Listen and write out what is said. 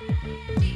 Bye.